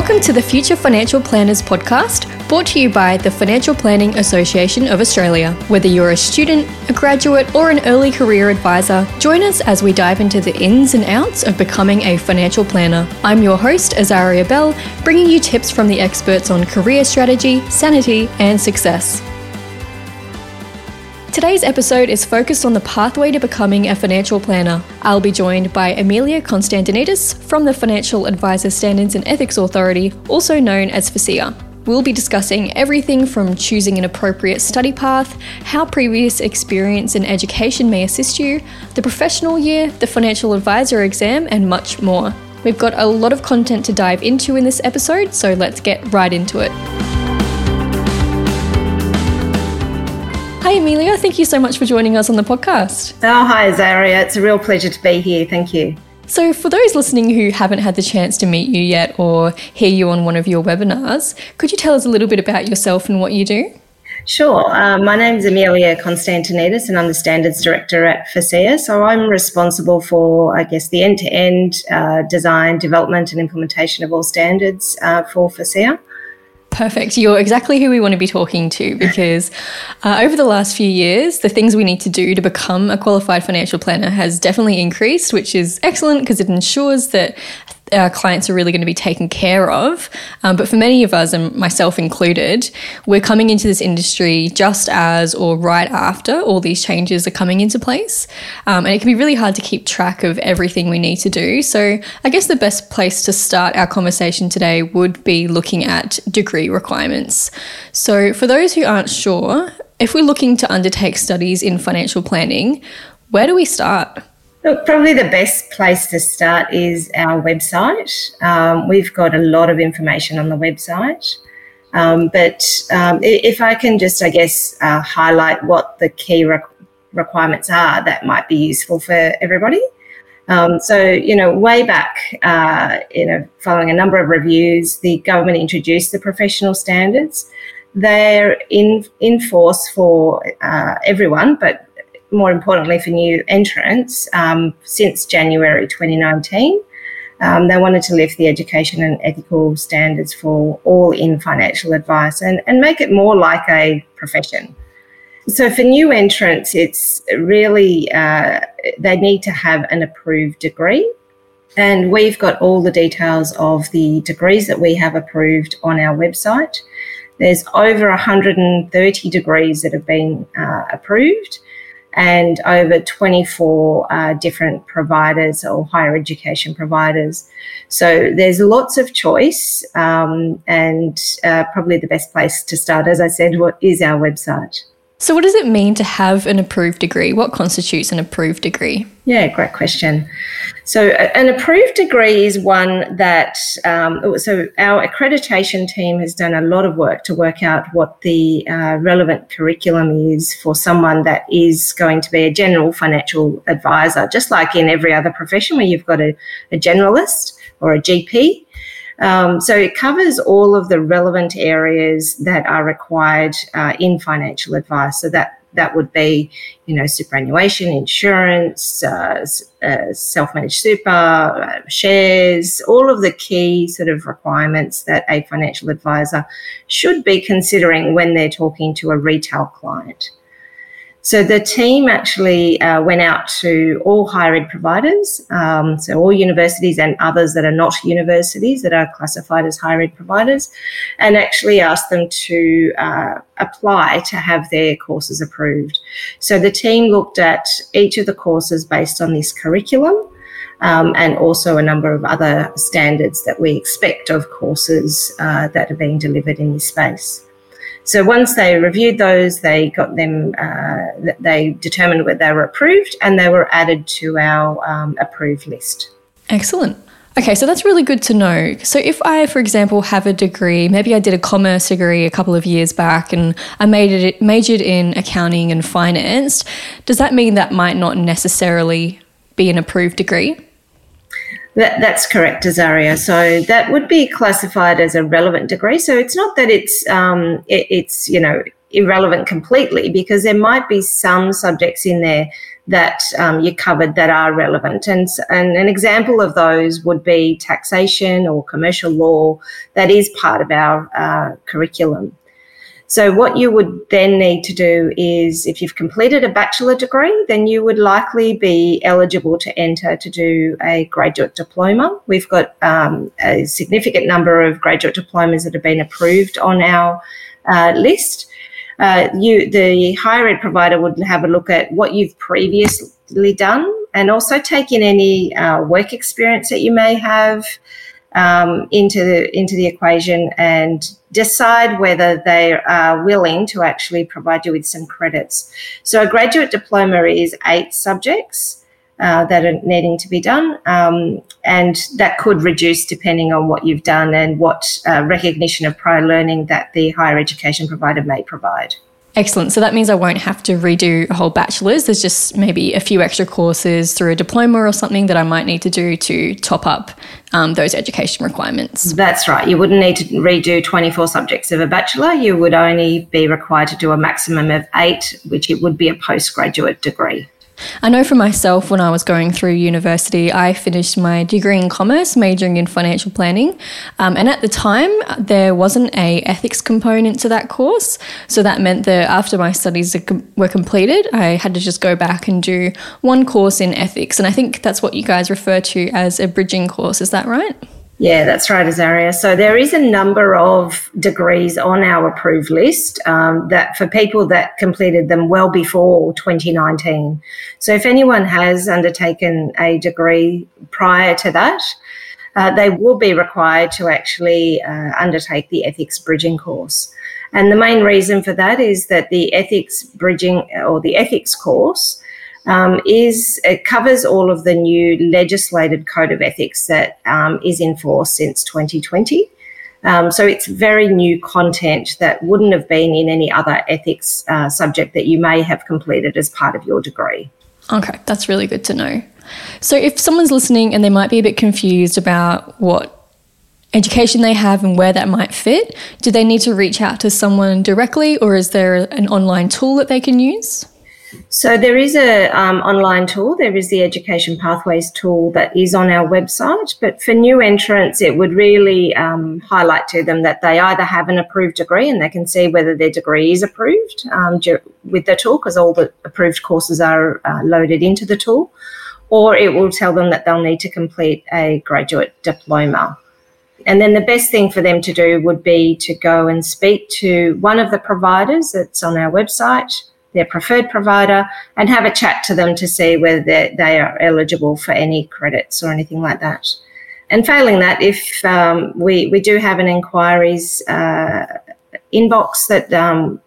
Welcome to the Future Financial Planners podcast, brought to you by the Financial Planning Association of Australia. Whether you're a student, a graduate, or an early career advisor, join us as we dive into the ins and outs of becoming a financial planner. I'm your host, Azaria Bell, bringing you tips from the experts on career strategy, sanity, and success. Today's episode is focused on the pathway to becoming a financial planner. I'll be joined by Amelia Konstantinidis from the Financial Advisor Standards and Ethics Authority, also known as FASEA. We'll be discussing everything from choosing an appropriate study path, how previous experience and education may assist you, the professional year, the financial advisor exam, and much more. We've got a lot of content to dive into in this episode, so let's get right into it. Hi, Amelia. Thank you so much for joining us on the podcast. Oh, hi, Zaria. It's a real pleasure to be here. Thank you. So, for those listening who haven't had the chance to meet you yet or hear you on one of your webinars, could you tell us a little bit about yourself and what you do? Sure. Uh, my name is Amelia Konstantinidis, and I'm the Standards Director at FASEA. So I'm responsible for, I guess, the end to end design, development, and implementation of all standards uh, for FASEA. Perfect. You're exactly who we want to be talking to because uh, over the last few years, the things we need to do to become a qualified financial planner has definitely increased, which is excellent because it ensures that our clients are really going to be taken care of. Um, but for many of us, and myself included, we're coming into this industry just as or right after all these changes are coming into place. Um, and it can be really hard to keep track of everything we need to do. So I guess the best place to start our conversation today would be looking at degree requirements. So for those who aren't sure, if we're looking to undertake studies in financial planning, where do we start? Look, probably the best place to start is our website. Um, we've got a lot of information on the website. Um, but um, if I can just, I guess, uh, highlight what the key re- requirements are, that might be useful for everybody. Um, so, you know, way back, uh, you know, following a number of reviews, the government introduced the professional standards. They're in in force for uh, everyone, but more importantly for new entrants, um, since January 2019. Um, they wanted to lift the education and ethical standards for all in financial advice and, and make it more like a profession. So, for new entrants, it's really uh, they need to have an approved degree. And we've got all the details of the degrees that we have approved on our website. There's over 130 degrees that have been uh, approved and over 24 uh, different providers or higher education providers. So there's lots of choice, um, and uh, probably the best place to start, as I said, is our website. So, what does it mean to have an approved degree? What constitutes an approved degree? Yeah, great question. So, an approved degree is one that, um, so our accreditation team has done a lot of work to work out what the uh, relevant curriculum is for someone that is going to be a general financial advisor, just like in every other profession where you've got a, a generalist or a GP. Um, so it covers all of the relevant areas that are required uh, in financial advice. So that that would be, you know, superannuation, insurance, uh, uh, self-managed super, uh, shares, all of the key sort of requirements that a financial advisor should be considering when they're talking to a retail client. So the team actually uh, went out to all higher ed providers, um, so all universities and others that are not universities that are classified as higher ed providers, and actually asked them to uh, apply to have their courses approved. So the team looked at each of the courses based on this curriculum. Um, and also a number of other standards that we expect of courses uh, that are being delivered in this space. So once they reviewed those, they got them, uh, they determined whether they were approved and they were added to our um, approved list. Excellent. Okay, so that's really good to know. So, if I, for example, have a degree, maybe I did a commerce degree a couple of years back and I it, majored in accounting and finance, does that mean that might not necessarily be an approved degree? That, that's correct, Azaria. So that would be classified as a relevant degree. So it's not that it's um, it, it's you know irrelevant completely because there might be some subjects in there that um, you covered that are relevant. And, and an example of those would be taxation or commercial law that is part of our uh, curriculum. So, what you would then need to do is if you've completed a bachelor degree, then you would likely be eligible to enter to do a graduate diploma. We've got um, a significant number of graduate diplomas that have been approved on our uh, list. Uh, you, the higher ed provider would have a look at what you've previously done and also take in any uh, work experience that you may have um, into the into the equation and decide whether they are willing to actually provide you with some credits. So a graduate diploma is eight subjects. Uh, that are needing to be done, um, and that could reduce depending on what you've done and what uh, recognition of prior learning that the higher education provider may provide. Excellent. So that means I won't have to redo a whole bachelor's. There's just maybe a few extra courses through a diploma or something that I might need to do to top up um, those education requirements. That's right. You wouldn't need to redo 24 subjects of a bachelor. You would only be required to do a maximum of eight, which it would be a postgraduate degree. I know for myself, when I was going through university, I finished my degree in commerce, majoring in financial planning. Um, and at the time, there wasn't a ethics component to that course. So that meant that after my studies were completed, I had to just go back and do one course in ethics. And I think that's what you guys refer to as a bridging course. Is that right? Yeah, that's right, Azaria. So there is a number of degrees on our approved list um, that for people that completed them well before 2019. So if anyone has undertaken a degree prior to that, uh, they will be required to actually uh, undertake the ethics bridging course. And the main reason for that is that the ethics bridging or the ethics course um, is it covers all of the new legislated code of ethics that um, is in force since 2020. Um, so it's very new content that wouldn't have been in any other ethics uh, subject that you may have completed as part of your degree. Okay, that's really good to know. So if someone's listening and they might be a bit confused about what education they have and where that might fit, do they need to reach out to someone directly or is there an online tool that they can use? So there is a um, online tool. There is the Education Pathways tool that is on our website. But for new entrants, it would really um, highlight to them that they either have an approved degree and they can see whether their degree is approved um, with the tool because all the approved courses are uh, loaded into the tool, or it will tell them that they'll need to complete a graduate diploma. And then the best thing for them to do would be to go and speak to one of the providers that's on our website their preferred provider and have a chat to them to see whether they are eligible for any credits or anything like that. And failing that, if um, we, we do have an inquiries uh, inbox that um,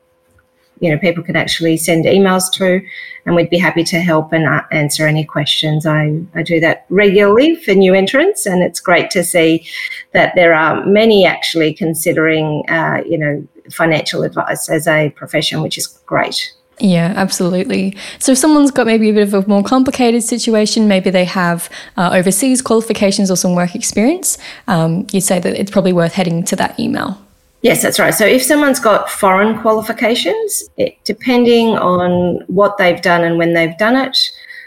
you know people can actually send emails to, and we'd be happy to help and uh, answer any questions. I, I do that regularly for new entrants, and it's great to see that there are many actually considering uh, you know financial advice as a profession, which is great. Yeah, absolutely. So if someone's got maybe a bit of a more complicated situation, maybe they have uh, overseas qualifications or some work experience, um, you'd say that it's probably worth heading to that email. Yes, that's right. So if someone's got foreign qualifications, it, depending on what they've done and when they've done it,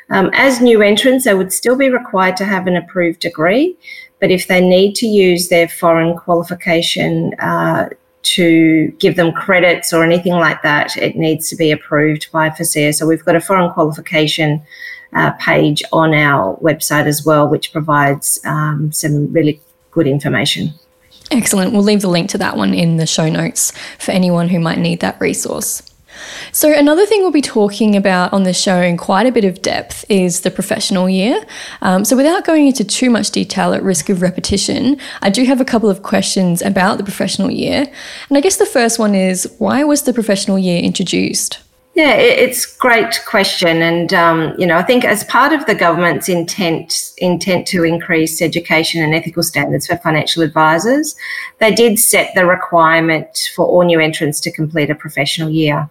um, as new entrants, they would still be required to have an approved degree. But if they need to use their foreign qualification uh, to give them credits or anything like that, it needs to be approved by FASEA. So we've got a foreign qualification uh, page on our website as well, which provides um, some really good information. Excellent. We'll leave the link to that one in the show notes for anyone who might need that resource. So, another thing we'll be talking about on the show in quite a bit of depth is the professional year. Um, so, without going into too much detail at risk of repetition, I do have a couple of questions about the professional year. And I guess the first one is why was the professional year introduced? Yeah, it's great question, and um, you know, I think as part of the government's intent intent to increase education and ethical standards for financial advisors, they did set the requirement for all new entrants to complete a professional year.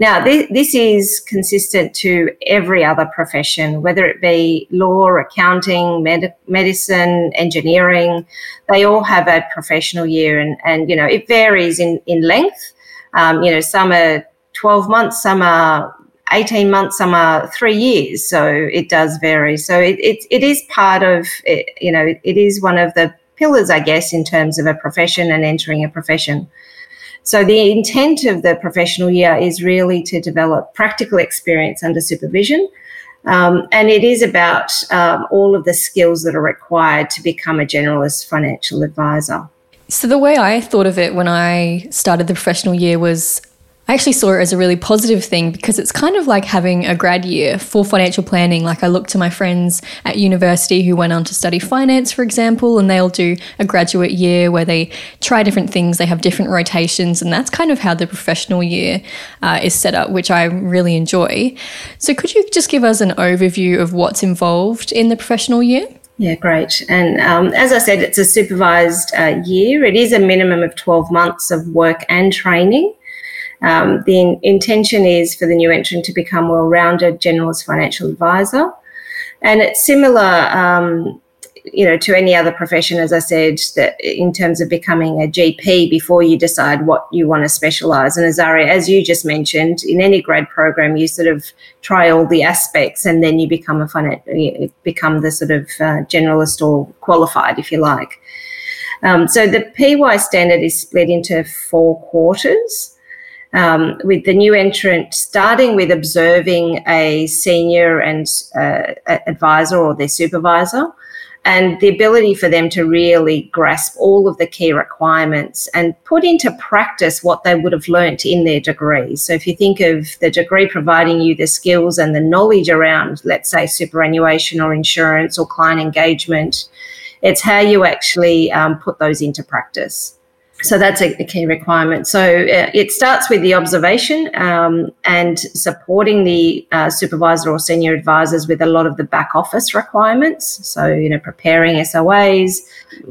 Now, this, this is consistent to every other profession, whether it be law, accounting, med- medicine, engineering. They all have a professional year, and and you know, it varies in in length Um, you know, some are 12 months, some are 18 months, some are three years. So it does vary. So it, it, it is part of, it, you know, it is one of the pillars, I guess, in terms of a profession and entering a profession. So the intent of the professional year is really to develop practical experience under supervision. Um, and it is about um, all of the skills that are required to become a generalist financial advisor. So, the way I thought of it when I started the professional year was I actually saw it as a really positive thing because it's kind of like having a grad year for financial planning. Like I look to my friends at university who went on to study finance, for example, and they'll do a graduate year where they try different things, they have different rotations, and that's kind of how the professional year uh, is set up, which I really enjoy. So, could you just give us an overview of what's involved in the professional year? Yeah, great. And um, as I said, it's a supervised uh, year. It is a minimum of 12 months of work and training. Um, the in- intention is for the new entrant to become well-rounded generalist financial advisor, and it's similar, um, you know, to any other profession. As I said, that in terms of becoming a GP before you decide what you want to specialise. And Azaria, as you just mentioned, in any grad program, you sort of try all the aspects, and then you become a finan- become the sort of uh, generalist or qualified, if you like. Um, so the PY standard is split into four quarters um, with the new entrant starting with observing a senior and uh, advisor or their supervisor and the ability for them to really grasp all of the key requirements and put into practice what they would have learnt in their degree. So, if you think of the degree providing you the skills and the knowledge around, let's say, superannuation or insurance or client engagement, it's how you actually um, put those into practice. So that's a, a, key requirement. So uh, it starts with the observation um, and supporting the uh, supervisor or senior advisors with a lot of the back office requirements. So, you know, preparing SOAs,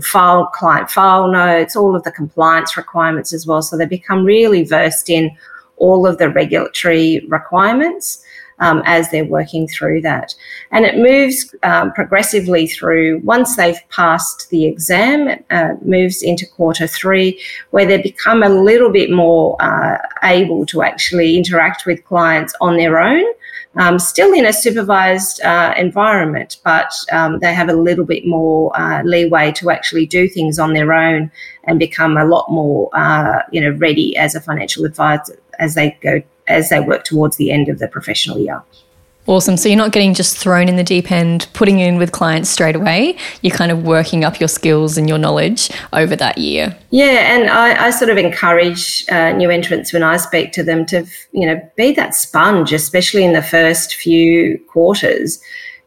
file client file notes, all of the compliance requirements as well. So they become really versed in all of the regulatory requirements um, as they're working through that. And it moves um, progressively through once they've passed the exam, uh, moves into quarter three, where they become a little bit more uh, able to actually interact with clients on their own. Um, still in a supervised uh, environment, but um, they have a little bit more uh, leeway to actually do things on their own and become a lot more, uh, you know, ready as a financial advisor as they go as they work towards the end of the professional year. Awesome. So you're not getting just thrown in the deep end, putting in with clients straight away. You're kind of working up your skills and your knowledge over that year. Yeah, and I, I sort of encourage uh, new entrants when I speak to them to, you know, be that sponge, especially in the first few quarters,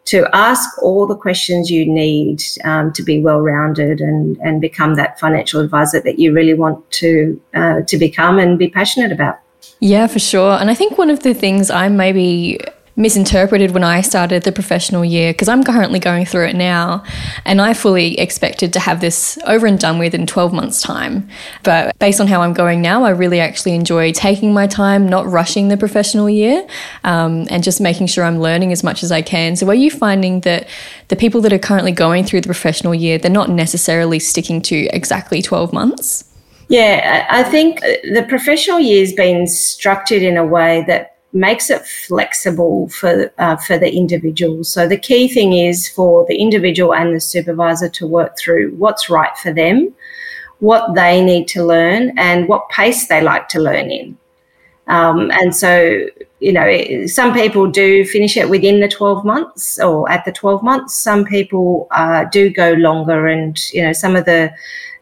to ask all the questions you need um, to be well-rounded and and become that financial advisor that you really want to uh, to become and be passionate about. Yeah, for sure. And I think one of the things I maybe misinterpreted when I started the professional year because I'm currently going through it now and I fully expected to have this over and done with in 12 months time. But based on how I'm going now I really actually enjoy taking my time not rushing the professional year um, and just making sure I'm learning as much as I can. So are you finding that the people that are currently going through the professional year they're not necessarily sticking to exactly 12 months yeah, I think the professional year's been structured in a way that makes it flexible for uh, for the individual. So the key thing is for the individual and the supervisor to work through what's right for them, what they need to learn, and what pace they like to learn in. Um, and so, you know, some people do finish it within the 12 months or at the 12 months. Some people uh, do go longer, and you know, some of the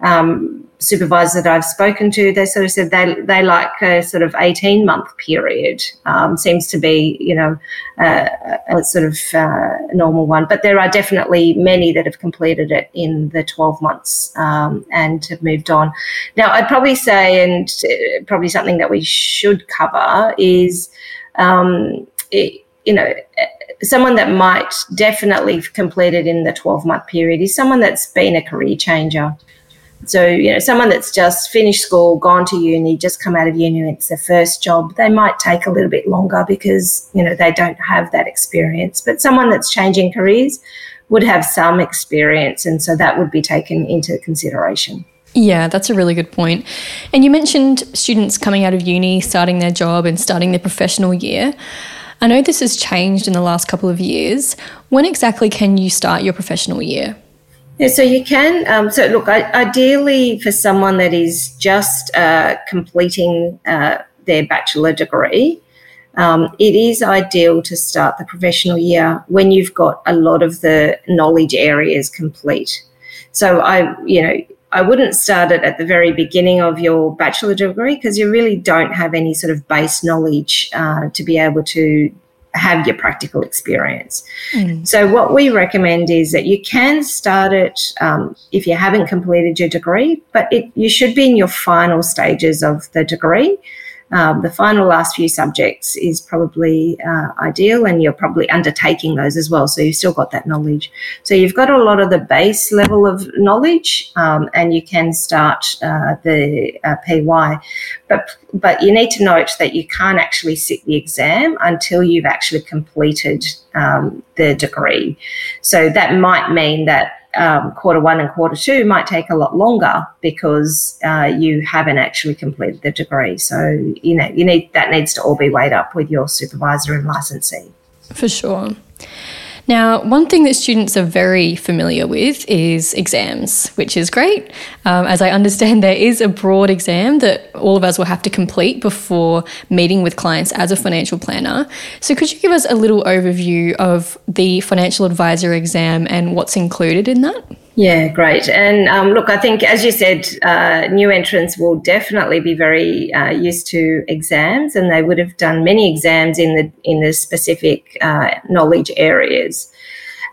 um, supervisors that I've spoken to, they sort of said they they like a sort of eighteen month period. Um, seems to be you know uh, a sort of uh, normal one, but there are definitely many that have completed it in the twelve months um, and have moved on. Now, I'd probably say, and uh, probably something that we should cover is. Um, it, you know, someone that might definitely complete it in the 12 month period is someone that's been a career changer. So, you know, someone that's just finished school, gone to uni, just come out of uni, it's their first job, they might take a little bit longer because, you know, they don't have that experience. But someone that's changing careers would have some experience. And so that would be taken into consideration. Yeah, that's a really good point. And you mentioned students coming out of uni, starting their job, and starting their professional year. I know this has changed in the last couple of years. When exactly can you start your professional year? Yeah, so you can. Um, so, look, ideally, for someone that is just uh, completing uh, their bachelor degree, um, it is ideal to start the professional year when you've got a lot of the knowledge areas complete. So, I, you know, I wouldn't start it at the very beginning of your bachelor degree because you really don't have any sort of base knowledge uh, to be able to have your practical experience. Mm. So, what we recommend is that you can start it um, if you haven't completed your degree, but it, you should be in your final stages of the degree. Um, the final last few subjects is probably uh, ideal, and you're probably undertaking those as well. So you've still got that knowledge. So you've got a lot of the base level of knowledge, um, and you can start uh, the uh, PY. But but you need to note that you can't actually sit the exam until you've actually completed um, the degree. So that might mean that um, quarter one and quarter two might take a lot longer because uh, you haven't actually completed the degree. So you know you need that needs to all be weighed up with your supervisor and licensee. For sure. Now, one thing that students are very familiar with is exams, which is great. Um, as I understand, there is a broad exam that all of us will have to complete before meeting with clients as a financial planner. So, could you give us a little overview of the financial advisor exam and what's included in that? Yeah, great. And um, look, I think, as you said, uh, new entrants will definitely be very uh, used to exams, and they would have done many exams in the in the specific uh, knowledge areas.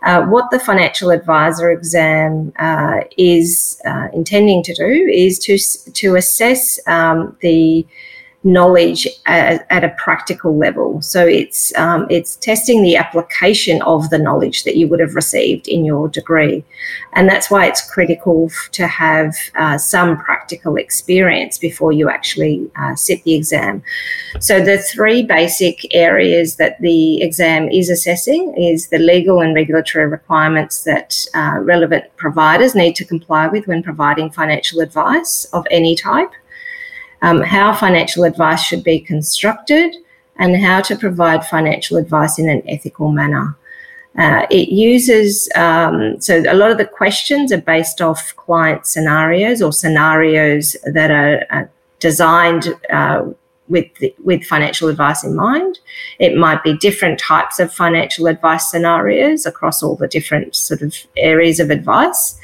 Uh, what the financial advisor exam uh, is uh, intending to do is to to assess um, the knowledge at, at, a practical level. So it's um, it's testing the application of the knowledge that you would have received in your degree, and that's why it's critical to have uh, some practical experience before you actually uh, sit the exam. So the three basic areas that the exam is assessing is the legal and regulatory requirements that uh, relevant providers need to comply with when providing financial advice of any type um, how financial advice should be constructed, and how to provide financial advice in an ethical manner. Uh, it uses, um, so a lot of the questions are based off client scenarios or scenarios that are uh, designed uh, with, the, with financial advice in mind. It might be different types of financial advice scenarios across all the different sort of areas of advice.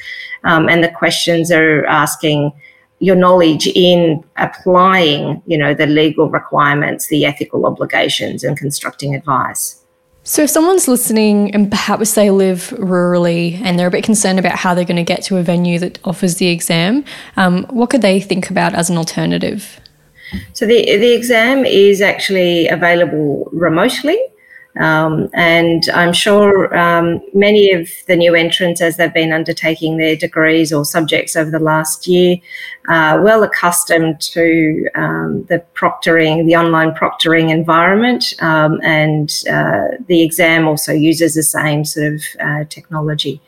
Um, and the questions are asking, your knowledge in applying, you know, the legal requirements, the ethical obligations, and constructing advice. So, if someone's listening and perhaps they live rurally and they're a bit concerned about how they're going to get to a venue that offers the exam, um, what could they think about as an alternative? So, the, the exam is actually available remotely. Um, and I'm sure um, many of the new entrants, as they've been undertaking their degrees or subjects over the last year, are well accustomed to um, the proctoring, the online proctoring environment, um, and uh, the exam also uses the same sort of uh, technology.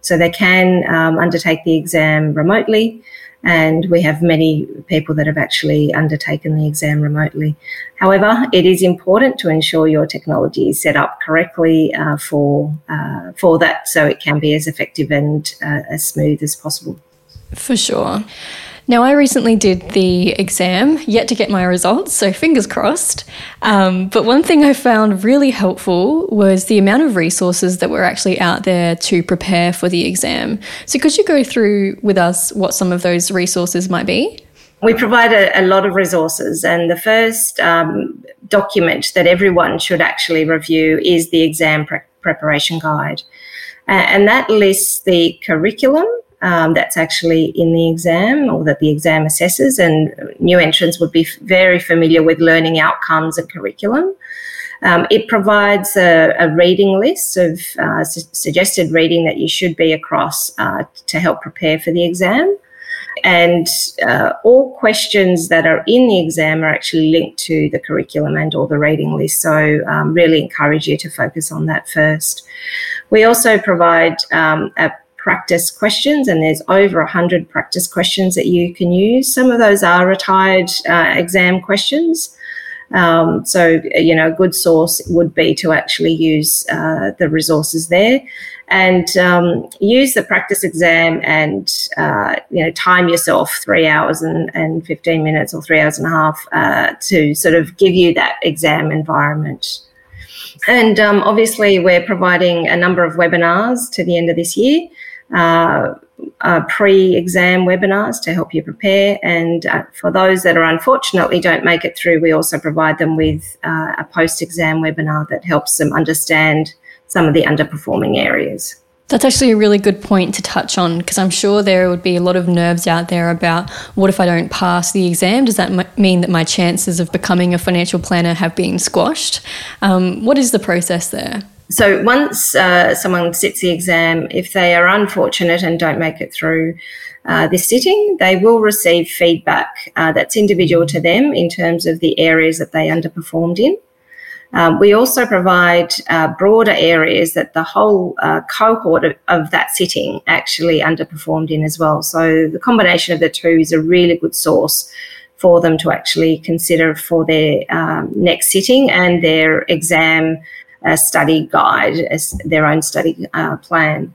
So they can um, undertake the exam remotely and we have many people that have actually undertaken the exam remotely. However, it is important to ensure your technology is set up correctly uh, for uh, for that, so it can be as effective and uh, as smooth as possible. For sure. Now, I recently did the exam, yet to get my results, so fingers crossed. Um, but one thing I found really helpful was the amount of resources that were actually out there to prepare for the exam. So, could you go through with us what some of those resources might be? We provide a, a lot of resources, and the first um, document that everyone should actually review is the exam pre- preparation guide. And that lists the curriculum um, that's actually in the exam or that the exam assesses. And new entrants would be very familiar with learning outcomes and curriculum. Um, it provides a, a, reading list of uh, su- suggested reading that you should be across uh, to help prepare for the exam. And uh, all questions that are in the exam are actually linked to the curriculum and or the reading list. So um, really encourage you to focus on that first. We also provide um, a practice questions, and there's over 100 practice questions that you can use. Some of those are retired uh, exam questions. Um, so, you know, a good source would be to actually use uh, the resources there and um, use the practice exam and, uh, you know, time yourself three hours and, and 15 minutes or three hours and a half uh, to sort of give you that exam environment. And um, obviously, we're providing a number of webinars to the end of this year. Uh, uh, pre-exam webinars to help you prepare. And uh, for those that are unfortunately don't make it through, we also provide them with uh, a post-exam webinar that helps them understand some of the underperforming areas. That's actually a really good point to touch on because I'm sure there would be a lot of nerves out there about what if I don't pass the exam? Does that mean that my chances of becoming a financial planner have been squashed? Um, what is the process there? So once uh, someone sits the exam, if they are unfortunate and don't make it through uh, this sitting, they will receive feedback uh, that's individual to them in terms of the areas that they underperformed in. Um, we also provide uh, broader areas that the whole uh, cohort of, of, that sitting actually underperformed in as well. So the combination of the two is a really good source for them to actually consider for their um, next sitting and their exam a study guide, as their own study uh, plan.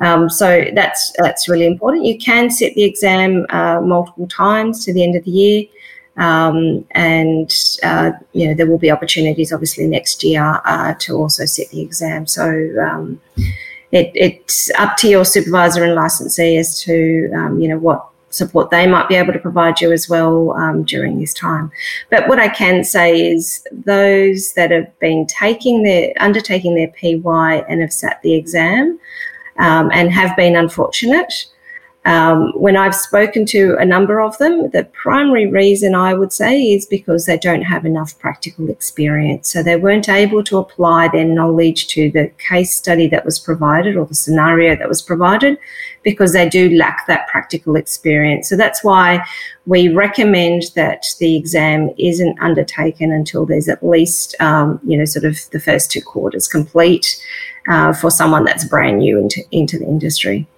Um, so that's that's really important. You can sit the exam uh, multiple times to the end of the year, um, and uh, you know there will be opportunities, obviously, next year uh, to also sit the exam. So um, it, it's up to your supervisor and licensee as to um, you know what support they might be able to provide you as well um, during this time. But what I can say is those that have been taking their undertaking their PY and have sat the exam um, and have been unfortunate, um, when I've spoken to a number of them, the primary reason I would say is because they don't have enough practical experience. So they weren't able to apply their knowledge to the case study that was provided or the scenario that was provided because they do lack that practical experience. So that's why we recommend that the exam isn't undertaken until there's at least, um, you know, sort of the first two quarters complete uh, for someone that's brand new into, into the industry.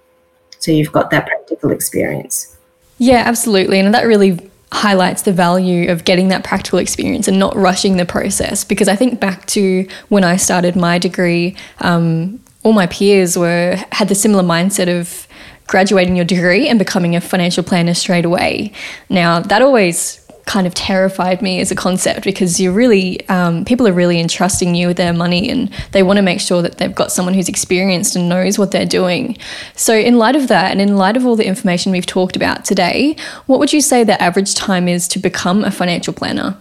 So you've got that practical experience. Yeah, absolutely. And that really highlights the value of getting that practical experience and not rushing the process. Because I think back to when I started my degree, um, all my peers were had the similar mindset of graduating your degree and becoming a financial planner straight away. Now that always kind of terrified me as a concept because you're really um, people are really entrusting you with their money and they want to make sure that they've got someone who's experienced and knows what they're doing so in light of that and in light of all the information we've talked about today what would you say the average time is to become a financial planner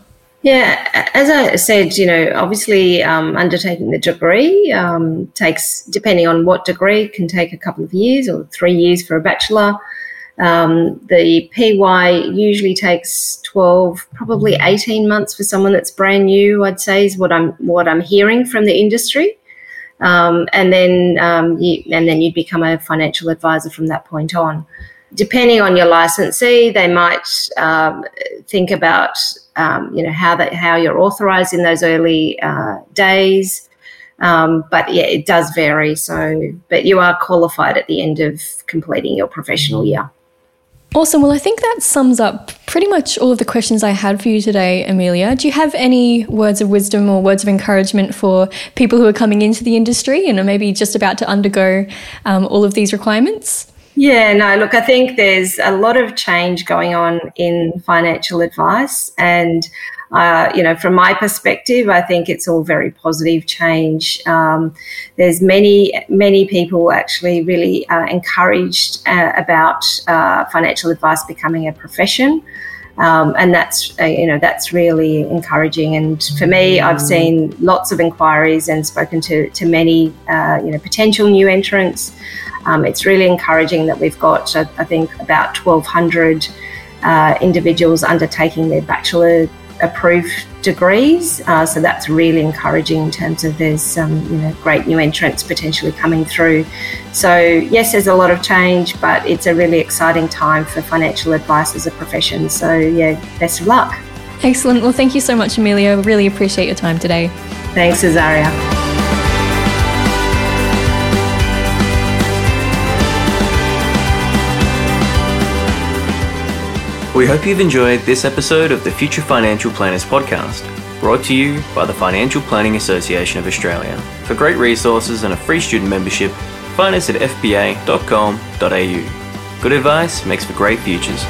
yeah, as I said, you know, obviously um, undertaking the degree um, takes, depending on what degree, can take a couple of years or three years for a bachelor. Um, the PY usually takes 12, probably 18 months for someone that's brand new, I'd say is what I'm, what I'm hearing from the industry. Um, and then, um, you, and then you'd become a financial advisor from that point on. Depending on your licensee, they might um, think about, um, you know, how that, how you're authorised in those early uh, days. Um, but yeah, it does vary. So, but you are qualified at the end of completing your professional year. Awesome. Well, I think that sums up pretty much all of the questions I had for you today, Amelia. Do you have any words of wisdom or words of encouragement for people who are coming into the industry and are maybe just about to undergo um, all of these requirements? Yeah, no, look, I think there's a lot of change going on in financial advice. And uh, you know, from my perspective, I think it's all very positive change. Um, there's many, many people actually really uh, encouraged uh, about uh, financial advice becoming a profession. Um, and that's uh, you know that's really encouraging. And for me, I've mm. seen lots of inquiries and spoken to to many uh, you know potential new entrants. Um, it's really encouraging that we've got I, I think about 1,200 uh, individuals undertaking their bachelor approved degrees. Uh, so that's really encouraging in terms of there's um, you know great new entrants potentially coming through. So yes, there's a lot of change, but it's a really exciting time for financial advice as a profession. So yeah, best of luck. Excellent. Well, thank you so much, Amelia. Really appreciate your time today. Thanks, Azaria. We hope you've enjoyed this episode of the Future Financial Planners podcast, brought to you by the Financial Planning Association of Australia. For great resources and a free student membership, find us at fpa.com.au. Good advice makes for great futures.